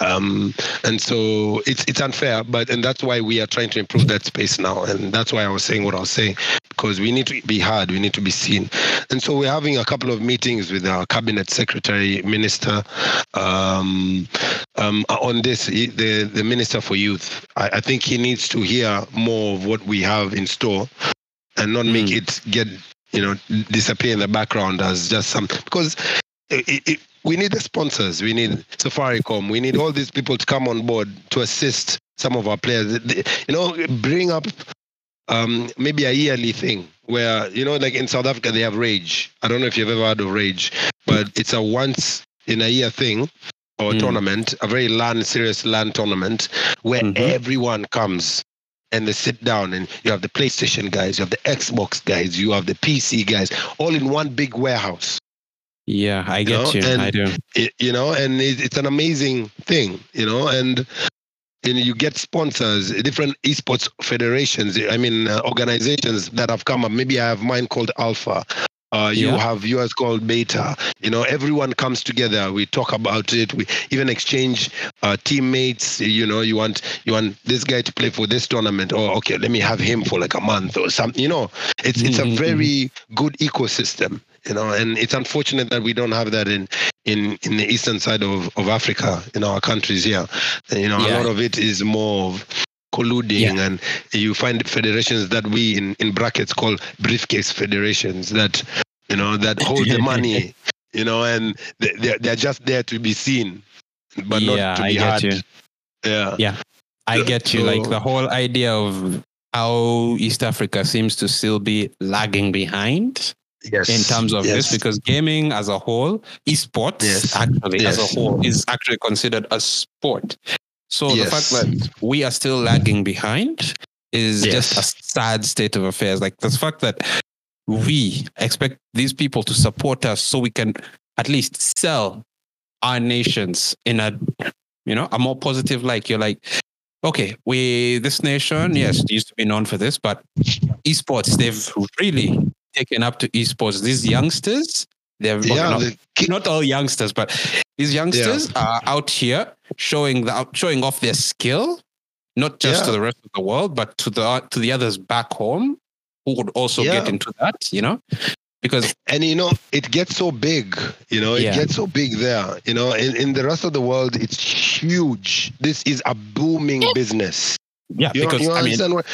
Um, and so it's it's unfair, but and that's why we are trying to improve that space now, and that's why I was saying what I was saying because we need to be heard, we need to be seen, and so we're having a couple of meetings with our cabinet secretary, minister, um, um, on this. The the minister for youth, I, I think he needs to hear more of what we have in store, and not make Mm. it get you know disappear in the background as just some because it, it- we need the sponsors we need safaricom we need all these people to come on board to assist some of our players you know bring up um, maybe a yearly thing where you know like in south africa they have rage i don't know if you've ever heard of rage but it's a once in a year thing or Mm. tournament a very land serious land tournament where Mhm. everyone comes and they sit down and you have the PlayStation guys, you have the Xbox guys, you have the PC guys, all in one big warehouse. Yeah, I get know, you. and- I do. It, you know, and it, it's an amazing thing, you know, and and you get sponsors, different esports federations. I mean, uh, organizations that have come up. Maybe I have mine called Alpha. Uh, you Yeah. have yours called Beta. You know, everyone comes together. We talk about it. We even exchange uh, teammates. You know, you want you want this guy to play for this tournament. Oh, okay, let me have him for like a month or something. You know, it's it's a Mhm, mhm. very good ecosystem. You know, and it's unfortunate that we don't have that in in in the eastern side of of Africa in our countries here. You know, Yeah. a lot of it is more of colluding and you find federations that we in in brackets call briefcase federations that you know that [laughs] hold the money you know and they, they're, they're just there to be seen but Yeah, not to I be get heard you. yeah I get you. Like the whole idea of how East Africa seems to still be lagging behind yes in terms of this because gaming as a whole, esports Yes. actually as a whole is actually considered a sport. So the fact that we are still lagging behind is just a sad state of affairs. Like the fact that we expect these people to support us so we can at least sell our nations in a you know a more positive like you're like okay we this nation yes used to be known for this but esports they've really taken up to esports. These youngsters they're yeah not, the not all youngsters but these youngsters are out here showing the showing off their skill not just Yeah. to the rest of the world but to the to the others back home who would also get into that you know? Because and you know it gets so big you know? It Yeah. gets so big there you know? In, in the rest of the world it's huge. This is a booming business. Yeah you, because you i mean what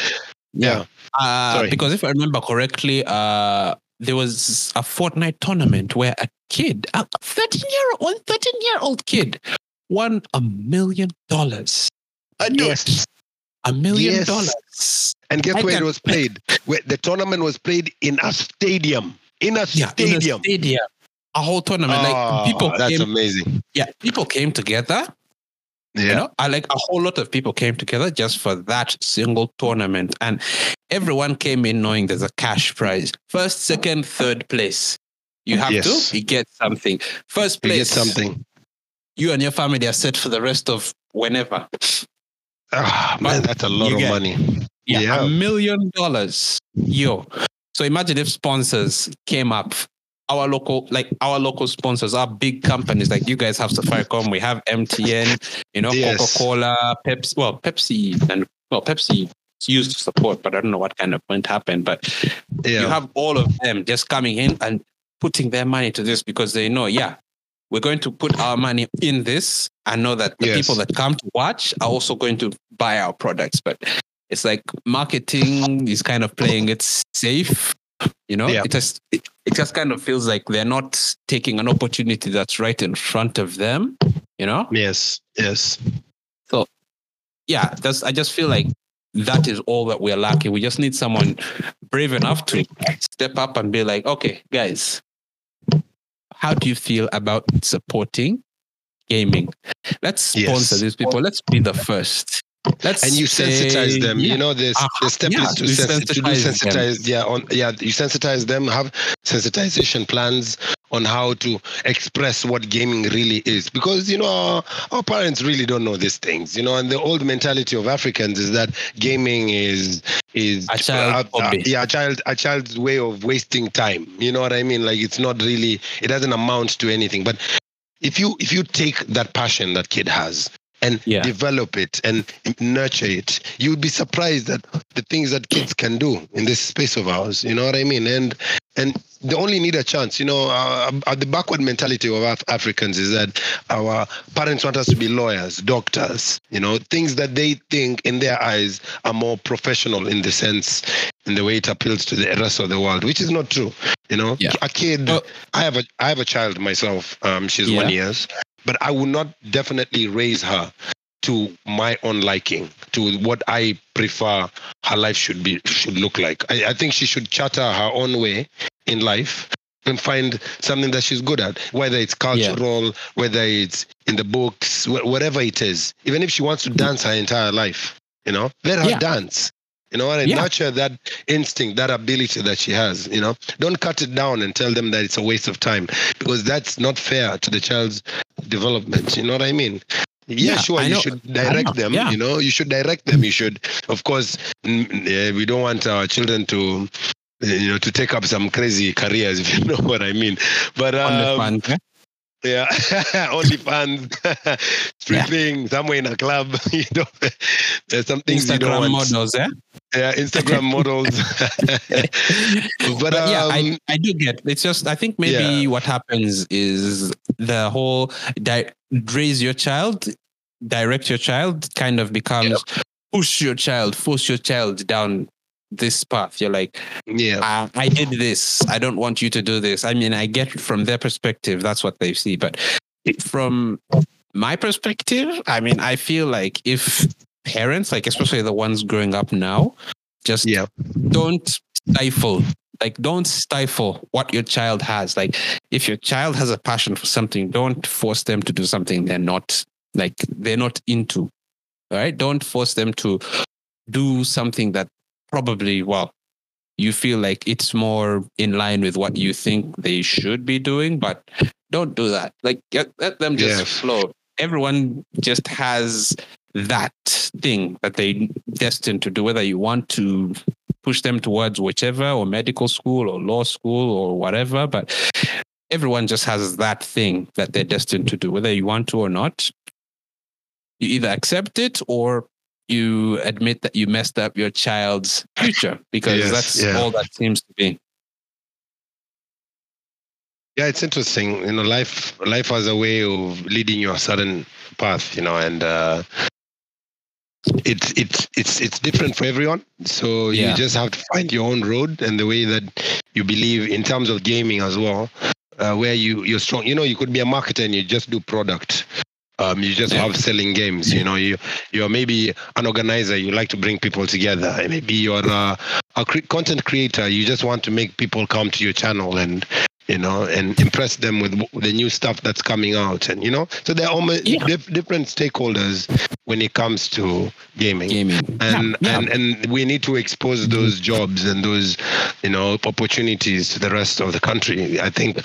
yeah Uh, because if I remember correctly, uh, there was a Fortnite tournament where a kid, a 13 year old, 13 year old kid, won a million dollars. A yes a million Yes. dollars. and guess I where it was played where the tournament was played in a stadium in a Yeah, in a stadium stadium. A whole tournament. Ah, like people that's came, amazing yeah, people came together. Yeah You know, I like a whole lot of people came together just for that single tournament. And everyone came in knowing there's a cash prize. First, second, third place. You have Yes. to, you get something. First place, you get something you and your family are set for the rest of whenever. ah man that's a lot of get- money Yeah, Yeah. a million dollars. Yo. So imagine if sponsors came up. Our local, like our local sponsors, our big companies, like you guys have Safaricom, we have MTN, you know, Yes. Coca Cola, Pepsi. Well, Pepsi and well, Pepsi is used to support, but I don't know what kind of point happened. But yeah you have all of them just coming in and putting their money to this because they know, yeah, we're going to put our money in this and know that the Yes. people that come to watch are also going to buy our products. But it's like marketing is kind of playing it safe. You know, Yeah. it just it, it just kind of feels like they're not taking an opportunity that's right in front of them. You know, Yes, yes. So, yeah, that's I just feel like that is all that we're lacking. We just need someone brave enough to step up and be like, okay, guys, how do you feel about supporting gaming? Let's sponsor Yes. these people. Let's be the first. Let's and you sensitize them. yeah. You know, the, Uh, the step yeah, is to, sens- to do sensitize them. Yeah, on yeah, you sensitize them. Have sensitization plans on how to express what gaming really is, because you know our, our parents really don't know these things. You know, and the old mentality of Africans is that gaming is is A child yeah, a child a child's way of wasting time. You know what I mean? Like it's not really. It doesn't amount to anything. But if you if you take that passion that kid has and Yeah. develop it and nurture it, you would be surprised that the things that kids can do in this space of ours. You know what I mean? And and they only need a chance. You know, uh, uh, the backward mentality of Af- Africans is that our parents want us to be lawyers, doctors. You know, things that they think in their eyes are more professional in the sense, in the way it appeals to the rest of the world, which is not true. You know, Yeah. a kid. Well- I have a I have a child myself. Um, she's Yeah. one years, but I will not definitely raise her to my own liking, to what I prefer her life should be should look like. I, I think she should charter her own way in life and find something that she's good at, whether it's cultural, whether it's in the books, wh- whatever it is. Even if she wants to mm. dance her entire life, you know, let her Yeah. dance. You know, and Yeah. nurture that instinct, that ability that she has. You know, don't cut it down and tell them that it's a waste of time because that's not fair to the child's development. You know what I mean? Yeah, Yeah, sure. You should direct them. yeah. You know, you should direct them. You should, of course, eh, we don't want our children to, eh, you know, to take up some crazy careers, [laughs] if you know what I mean. But um? Yeah, [laughs] only fans, [laughs] stripping somewhere in a club. [laughs] You know, there's some things you don't Instagram want. models, eh? Yeah, Instagram models. but, but yeah, um, I, I do get. It's just I think maybe Yeah. what happens is the whole di- raise your child, direct your child, kind of becomes push your child, force your child down this path. You're like, yeah, I, I did this. I don't want you to do this. I mean, I get from their perspective. That's what they see. But from my perspective, I mean, I feel like if parents, like especially the ones growing up now, just yeah, don't stifle like don't stifle what your child has like if your child has a passion for something don't force them to do something they're not like they're not into all right don't force them to do something that probably well you feel like it's more in line with what you think they should be doing but don't do that. Like get, let them just Yeah. flow. Everyone just has that thing that they destined to do whether you want to push them towards whichever or medical school or law school or whatever but everyone just has that thing that they're destined to do whether you want to or not. You either accept it or you admit that you messed up your child's future because Yes, that's yeah. all that seems to be yeah. It's interesting. You know, life life has a way of leading you a certain path. You know, and uh, it's it's it's it's different for everyone. So Yeah. you just have to find your own road and the way that you believe in terms of gaming as well. Uh, where you you're strong. You know, you could be a marketer and you just do product. Um, you just love selling games. You know, you you're maybe an organizer. You like to bring people together. Maybe you're a, a cre- content creator. You just want to make people come to your channel and you know and impress them with the new stuff that's coming out. And you know, so there are almost Yeah. dif- different stakeholders when it comes to gaming. Gaming. And Yeah, and and we need to expose those jobs and those you know opportunities to the rest of the country. I think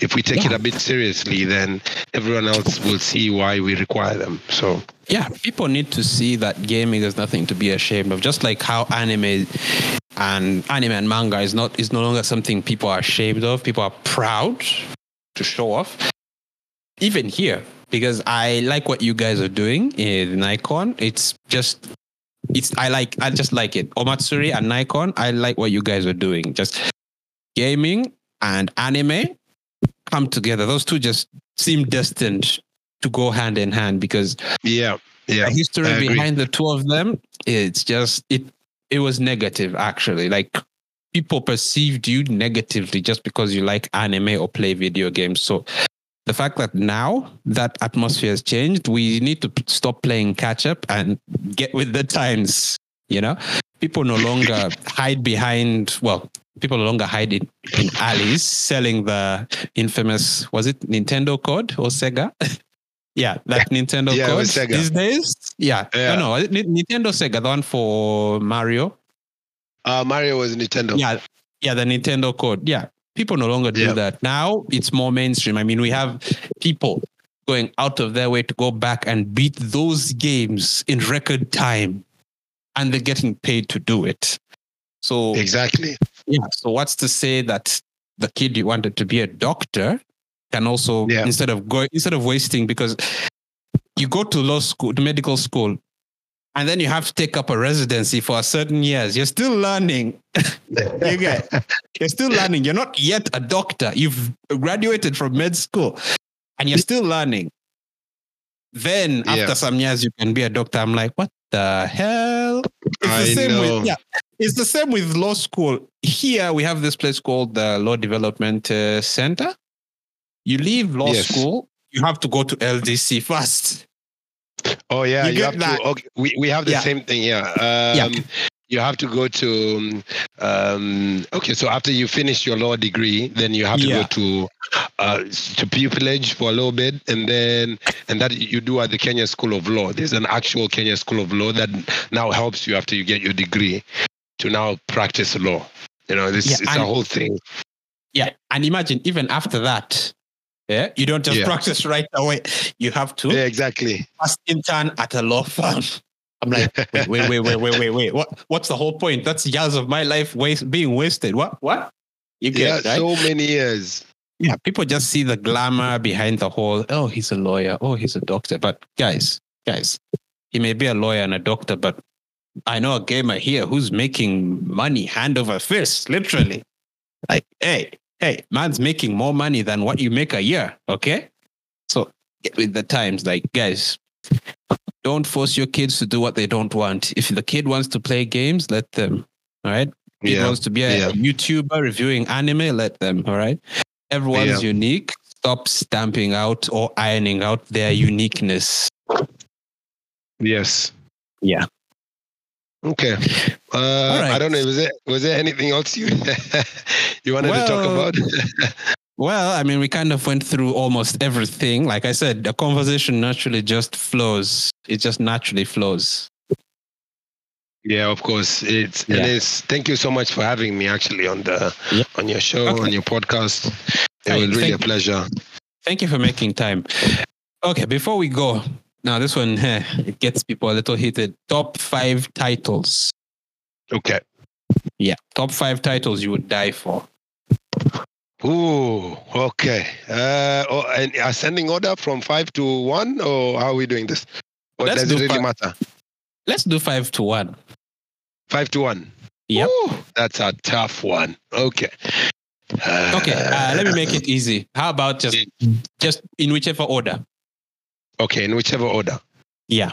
if we take it a bit seriously then everyone else will see why we require them. So yeah. People need to see that gaming is nothing to be ashamed of. Just like how anime and anime and manga is not is no longer something people are ashamed of. People are proud to show off. Even here because i like what you guys are doing in nikon it's just it's i like i just like it omatsuri and nikon i like what you guys are doing just gaming and anime come together. Those two just seem destined to go hand in hand because Yeah. Yeah. the history behind the two of them, it's just it it was negative actually. Like people perceived you negatively just because you like anime or play video games. So the fact that now that atmosphere has changed, we need to p- stop playing catch up and get with the times. You know, people no longer [laughs] hide behind. Well, people no longer hide in, in alleys selling the infamous was it Nintendo code or Sega? [laughs] yeah, that Nintendo Yeah, code Sega. these days. Yeah, Yeah. no, no, Nintendo Sega, the one for Mario. Uh, Mario was Nintendo. Yeah, yeah, the Nintendo code. Yeah, people no longer do Yeah. that now. It's more mainstream. I mean, we have people going out of their way to go back and beat those games in record time, and they're getting paid to do it. So Exactly. yeah. So what's to say that the kid you wanted to be a doctor can also Yeah. instead of going instead of wasting because you go to law school, to medical school, and then you have to take up a residency for a certain years. You're still learning. [laughs] you get you're still learning. You're not yet a doctor. You've graduated from med school and you're still learning. Then after Yeah. some years you can be a doctor. I'm like, what the hell? It's I the same know. with yeah. It's the same with law school. Here we have this place called the Law Development uh, Center. You leave law Yes. school, you have to go to LDC first. Oh yeah, You you, have that? to. Okay, we we have the Yeah. same thing. Yeah. Um, You have to go to. Um, okay, so after you finish your law degree, then you have to Yeah. go to uh, to pupillage for a little bit, and then and that you do at the Kenya School of Law. There's an actual Kenya School of Law that now helps you after you get your degree to now practice law. You know, this Yeah, it's a whole thing. Yeah. And imagine even after that, yeah, you don't just Yeah. practice right away. You have to Yeah, exactly. first intern at a law firm. [laughs] I'm like, wait, [laughs] wait, wait, wait, wait, wait, wait. What what's the whole point? That's years of my life waste being wasted. What? What? You Yeah, get right? so many years. yeah, people just see the glamour behind the whole, oh, he's a lawyer, oh, he's a doctor. But guys, guys, he may be a lawyer and a doctor, but I know a gamer here who's making money hand over fist, literally. Like, hey, hey, man's making more money than what you make a year. Okay. So get with the times. Like, guys, don't force your kids to do what they don't want. If the kid wants to play games, let them. All right. Kid Yeah. wants to be a yeah. YouTuber reviewing anime, let them. All right. Everyone's unique. Stop stamping out or ironing out their uniqueness. Yes. Yeah. Okay. Uh, right. I don't know. Was there was there anything else you [laughs] you wanted to talk about? [laughs] Well, I mean, we kind of went through almost everything. Like I said, the conversation naturally just flows. It just naturally flows. yeah, of course. It's Yeah. and it's. Thank you so much for having me actually on the Yeah. on your show Okay. on your podcast. It was really a pleasure. Thank you for making time. Okay, before we go, now this one eh, [laughs] it gets people a little heated. Top five titles. Okay. Yeah, top five titles you would die for. Ooh. Okay. Uh. Oh, and ascending order from five to one, or how are we doing this? Or Let's does do it really five. matter? Let's do five to one. Five to one. Yep. Ooh, that's a tough one. Okay. Okay, uh, let me make it easy. How about just just in whichever order? Okay, in whichever order. Yeah.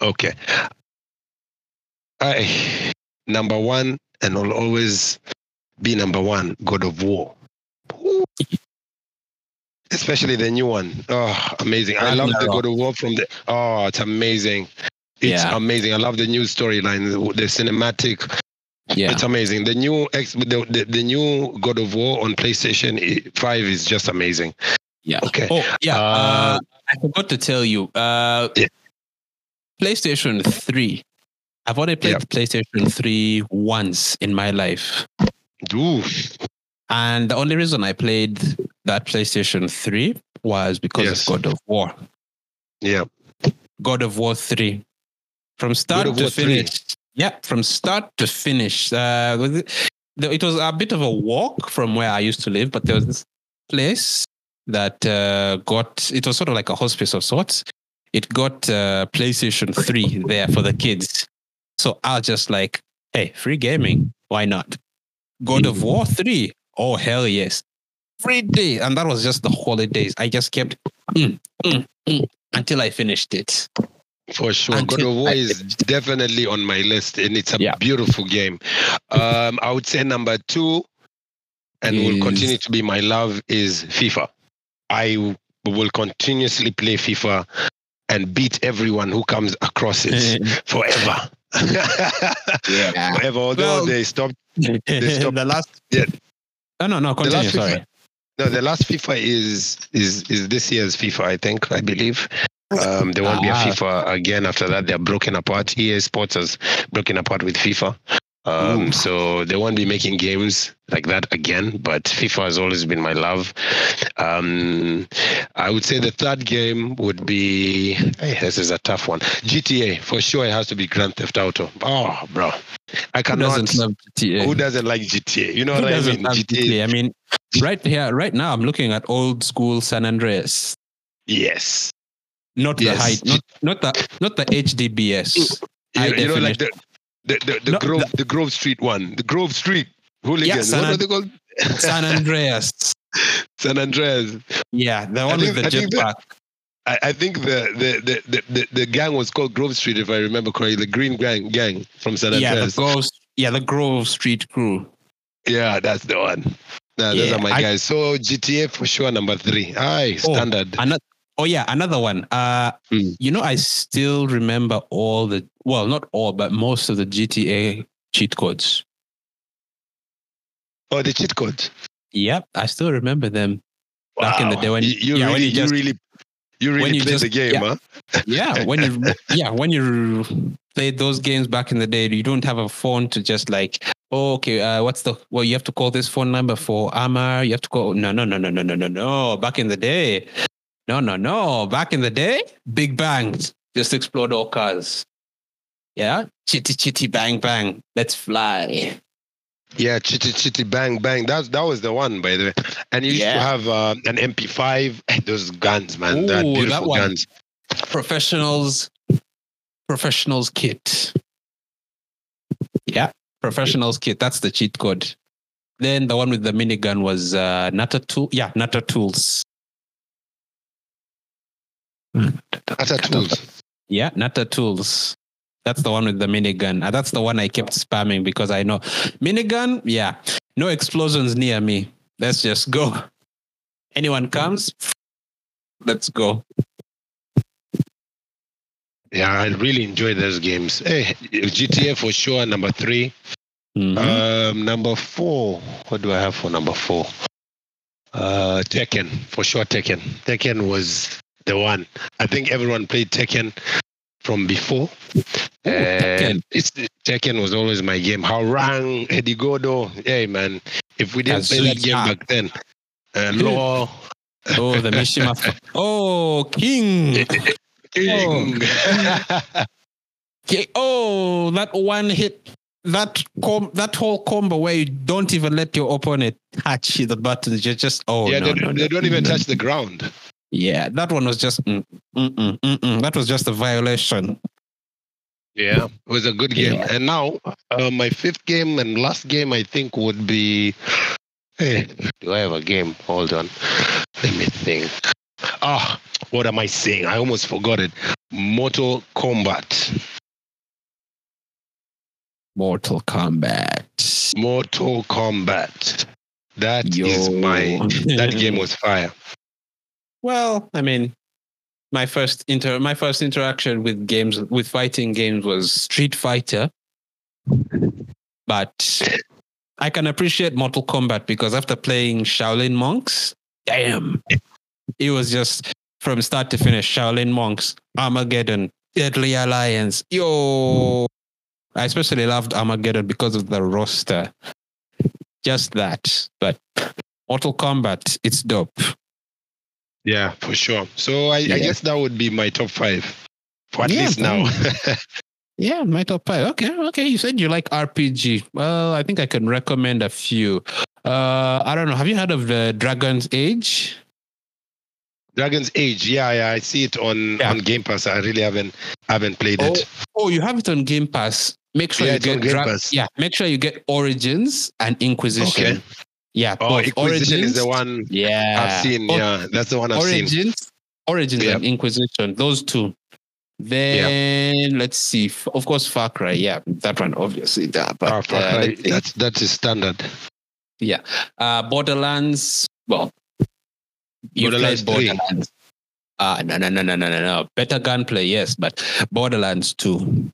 Okay. I number one and will always be number one, God of War. Ooh. Especially the new one. Oh, amazing. I love the God of War from the oh, it's amazing. It's Yeah. amazing. I love the new storyline, the, the cinematic. Yeah. It's amazing. The new X the, the, the new God of War on PlayStation 5 is just amazing. Yeah. Okay. Oh, yeah. Uh, Uh, I forgot to tell you. Uh, Yeah. PlayStation 3. I've only played Yeah. PlayStation 3 once in my life. Ooh. And the only reason I played that PlayStation 3 was because Yes. of God of War. Yeah. God of War 3. From start to War 3. finish. Yeah, from start to finish. Uh, it it was a bit of a walk from where I used to live, but there was this place that uh, got, it was sort of like a hospice of sorts. It got uh, PlayStation 3 there for the kids. So I was just like, hey, free gaming. Why not? God of War 3. Oh, hell yes. every day, and that was just the holidays. I just kept mm, mm, mm, until I finished it. For sure. God of War is definitely on my list and it's a Yeah. beautiful game. Um, I would say number two, and will continue to be my love, is FIFA. I w- will continuously play FIFA and beat everyone who comes across it forever. [laughs] Yeah. forever. Although Well, they stopped. [laughs] They stopped- the last. Yeah. Oh no, no, continue. last FIFA Sorry. No, the last FIFA is is is this year's FIFA, I think, I believe. Um, there won't be a Ah. FIFA again after that. They're broken apart. EA Sports has broken apart with FIFA. Um, Ooh. so they won't be making games like that again. But FIFA has always been my love. Um, I would say the third game would be. Hey, this is a tough one. GTA for sure. It has to be Grand Theft Auto. Oh, bro, I cannot. Who doesn't love GTA? Who doesn't like GTA? You know Who what I mean? love GTA? I mean, right here, right now, I'm looking at old school San Andreas. Yes. Not Yes. the height, not not the not the HDBS. You, you know, like the. The the, the No, Grove the Grove Street one, the Grove Street hooligans. San what are they called? San [laughs] Andreas. San Andreas. Yeah, the one with I the think that- jetpack. I, I think the the, the, the, the the gang was called Grove Street, if I remember correctly. The Green Gang gang from San Andreas. Yeah, the. Grove, yeah, the Grove Street crew. Yeah, that's the one. Nah, those are my I- guys. So GTA for sure, number three. Aye, Oh, standard. Another, oh yeah, another one. Uh, Mm. you know, I still remember all the well, not all, but most of the GTA cheat codes. oh, the cheat codes. Yep, I still remember them. Back in the day when- you, you yeah, when really, you just- you really, you really you played just- the game, yeah. huh? Yeah, when you [laughs] yeah when you played those games back in the day, you don't have a phone to just like, oh, okay, uh, what's the well, you have to call this phone number for armor. You have to call. No, no, no, no, no, no, no, no. Back in the day, no, no, no. Back in the day, big bangs just explode all cars. Yeah, chitty chitty bang bang, let's fly. Yeah, chitty chitty bang bang. That that was the one, by the way. And you used to have uh, an MP5. Eh, [laughs] Those guns, man. that Ooh, that beautiful one. guns. Professionals, professionals kit. Yeah, professionals kit. That's the cheat code. Then the one with the minigun was uh, Nutter Tool. Yeah, Nutter Tools. Utter tools. Yeah, Nutter Tools. That's the one with the minigun. Uh, that's the one I kept spamming because I know minigun. Yeah, no explosions near me. Let's just go. Anyone comes, let's go. Yeah, I really enjoy those games. Hey, GTA for sure. Number three. Mhm. Um, number four. What do I have for number four? Uh, Tekken for sure. Tekken. Tekken was the one. I think everyone played Tekken from before. Tekken. And it's Tekken was always my game. Hwoarang, Eddie Gordo. Hey man, if we didn't play that game back then, uh, Law, Oh, the [laughs] Mishima. oh, King. King. Okay. Oh, that one hit, that com- that whole combo where you don't even let your opponent touch the buttons. You're just oh yeah, no, they, no, they no, don't even no. touch the ground. Yeah, that one was just mm, mm-mm, mm-mm. that was just a violation. Yeah, it was a good game. Yeah. And now, uh, my fifth game and last game, I think, would be. Hey, do I have a game? Hold on. Let me think. Ah, what am I saying? I almost forgot it. Mortal Kombat. Mortal Kombat. Mortal Kombat. That is Yo. my. That [laughs] game was fire. Well, I mean, my first inter my first interaction with games with fighting games was Street Fighter, but I can appreciate Mortal Kombat because after playing Shaolin Monks, damn, it was just from start to finish. Shaolin Monks, Armageddon, Deadly Alliance, yo. I especially loved Armageddon because of the roster. Just that, but Mortal Kombat, it's dope. Yeah, for sure. So I, I guess that would be my top five. For at Yeah, least now. [laughs] Yeah, my top five. Okay, okay. You said you like RPG. Well, I think I can recommend a few. Uh, I don't know. Have you heard of the Dragon's Age? Dragon's Age. Yeah, yeah. I see it on, Yeah. on Game Pass. I really haven't haven't played it. Oh, you have it on Game Pass. Make sure Yeah, you get Dra- yeah. Make sure you get Origins and Inquisition. Okay. Yeah. Oh, both. Inquisition is the one Yeah. I've seen. Both Yeah, that's the one I've seen. Origins, Origins and Inquisition. Those two. Then let's see. Of course, Far Cry. Yeah, that one obviously. That, but Ah, Far uh, Cry, let's that's that's a standard. Yeah. Uh, Borderlands. Well, you Borderlands played Borderlands. Ah, no, no, no, no, no, no, no. Better gunplay, yes, but Borderlands 2.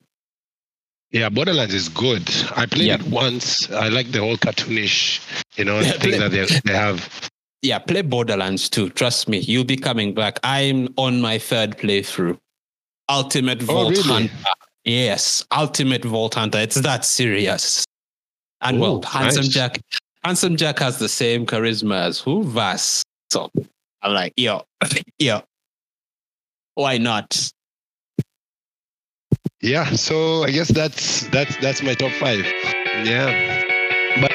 Yeah, Borderlands is good. I played Yeah. it once. I like the whole cartoonish, you know, [laughs] Yeah, thing that they, they have. Yeah, play Borderlands too. Trust me, you'll be coming back. I'm on my third playthrough. Ultimate oh, Vault really? Hunter. Yes, Ultimate Vault Hunter. It's that serious. And oh, well, Handsome nice. Jack. Handsome Jack has the same charisma as who? Vaas. So I'm like, yo, [coughs] yo. Why not? Yeah, so I guess that's that's that's my top five. Yeah, but